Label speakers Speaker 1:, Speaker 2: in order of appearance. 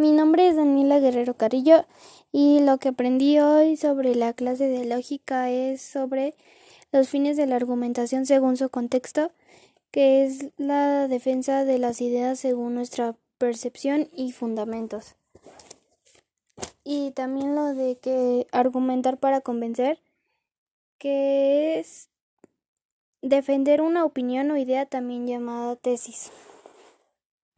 Speaker 1: mi nombre es Daniela Guerrero Carrillo y lo que aprendí hoy sobre la clase de lógica es sobre los fines de la argumentación según su contexto, que es la defensa de las ideas según nuestra percepción y fundamentos. Y también lo de que argumentar para convencer, que es defender una opinión o idea también llamada tesis.